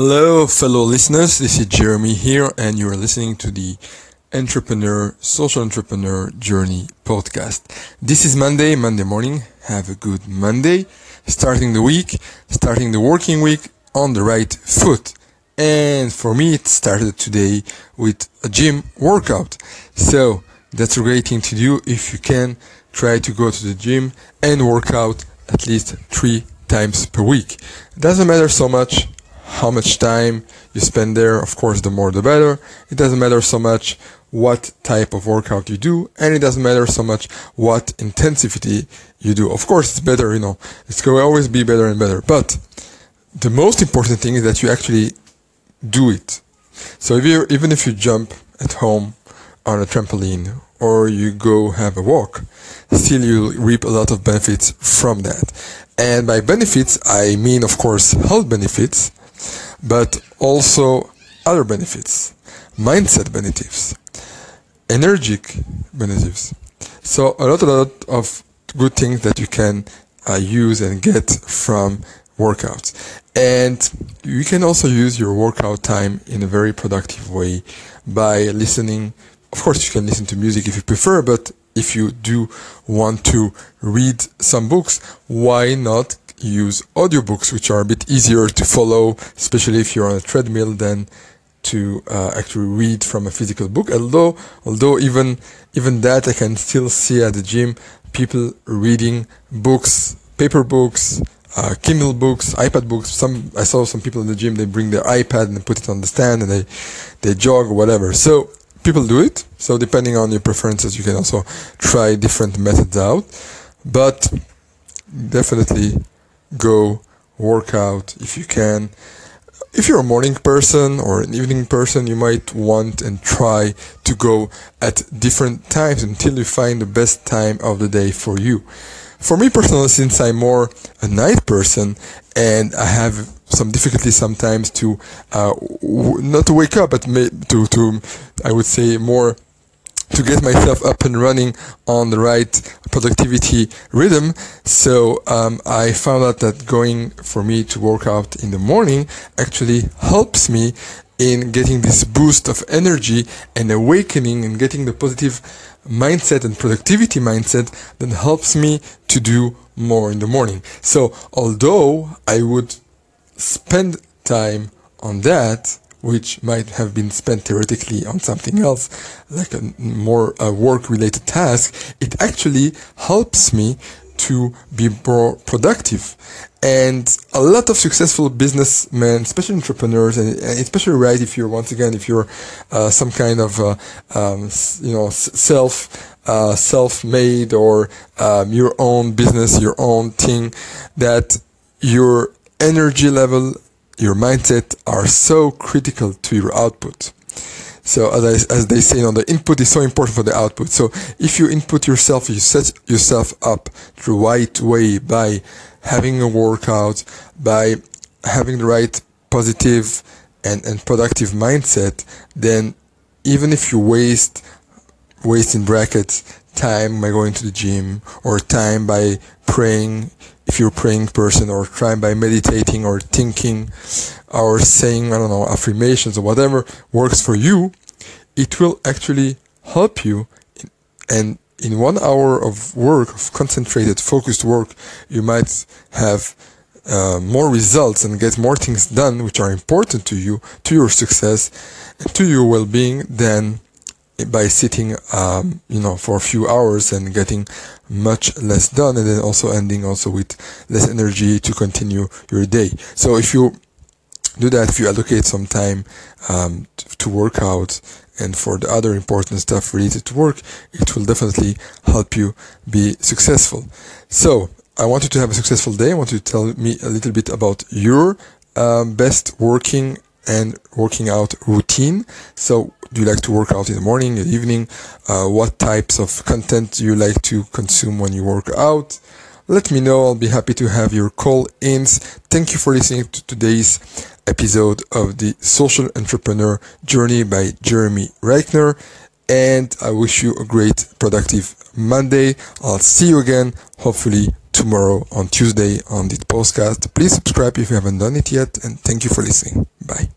Hello, fellow listeners. This is Jeremy here, and you are listening to the Entrepreneur, Social Entrepreneur Journey podcast. This is Monday, Monday morning. Have a good Monday. Starting the week, starting the working week on the right foot. And for me, it started today with a gym workout. So that's a great thing to do if you can try to go to the gym and work out at least three times per week. Doesn't matter so much how much time you spend there. Of course, the more the better. It doesn't matter so much what type of workout you do, and it doesn't matter so much what intensity you do. Of course, it's better, you know, it's going to always be better and better. But the most important thing is that you actually do it. So if you even if you jump at home on a trampoline or you go have a walk, still you reap a lot of benefits from that. And by benefits, I mean, of course, health benefits, but also other benefits, mindset benefits, energetic benefits. So a lot, a lot of good things that you can uh, use and get from workouts. And you can also use your workout time in a very productive way by listening. Of course, you can listen to music if you prefer, but if you do want to read some books, why not use audiobooks, which are a bit easier to follow, especially if you're on a treadmill than to uh, actually read from a physical book. Although, although even even that, I can still see at the gym people reading books, paper books, uh, Kindle books, iPad books. Some I saw some people in the gym they bring their iPad and put it on the stand and they they jog or whatever. So people do it. So depending on your preferences, you can also try different methods out. But definitely go work out if you can. If you're a morning person or an evening person, you might want and try to go at different times until you find the best time of the day for you. For me personally, since I'm more a night person and I have some difficulty sometimes to uh, w- not to wake up, but to to I would say more to get myself up and running on the right productivity rhythm. So um, I found out that going for me to work out in the morning actually helps me in getting this boost of energy and awakening and getting the positive mindset and productivity mindset that helps me to do more in the morning. So although I would spend time on that, which might have been spent theoretically on something else, like a more uh, work related task, it actually helps me to be more productive. And a lot of successful businessmen, especially entrepreneurs, and especially right if you're once again if you're uh, some kind of uh, um, you know self uh, self-made or um, your own business, your own thing, that your energy level, your mindset are so critical to your output. So as, I, as they say, you know, the input is so important for the output. So if you input yourself, you set yourself up the right way by having a workout, by having the right positive and, and productive mindset, then even if you waste, waste in brackets, time by going to the gym or time by praying, if you're a praying person or trying by meditating or thinking or saying, I don't know, affirmations or whatever works for you, it will actually help you. And in one hour of work, of concentrated, focused work, you might have uh, more results and get more things done, which are important to you, to your success, and to your well-being than by sitting, um, you know, for a few hours and getting much less done, and then also ending also with less energy to continue your day. So if you do that, if you allocate some time um, to, work out and for the other important stuff related to work, it will definitely help you be successful. So I want you to have a successful day. I want you to tell me a little bit about your um, best working and working out routine. So do you like to work out in the morning, in the evening? Uh, what types of content do you like to consume when you work out? Let me know. I'll be happy to have your call ins. Thank you for listening to today's episode of the Social Entrepreneur Journey by Jeremy Reichner. And I wish you a great, productive Monday. I'll see you again, hopefully tomorrow on Tuesday on the podcast. Please subscribe if you haven't done it yet. And thank you for listening. Bye.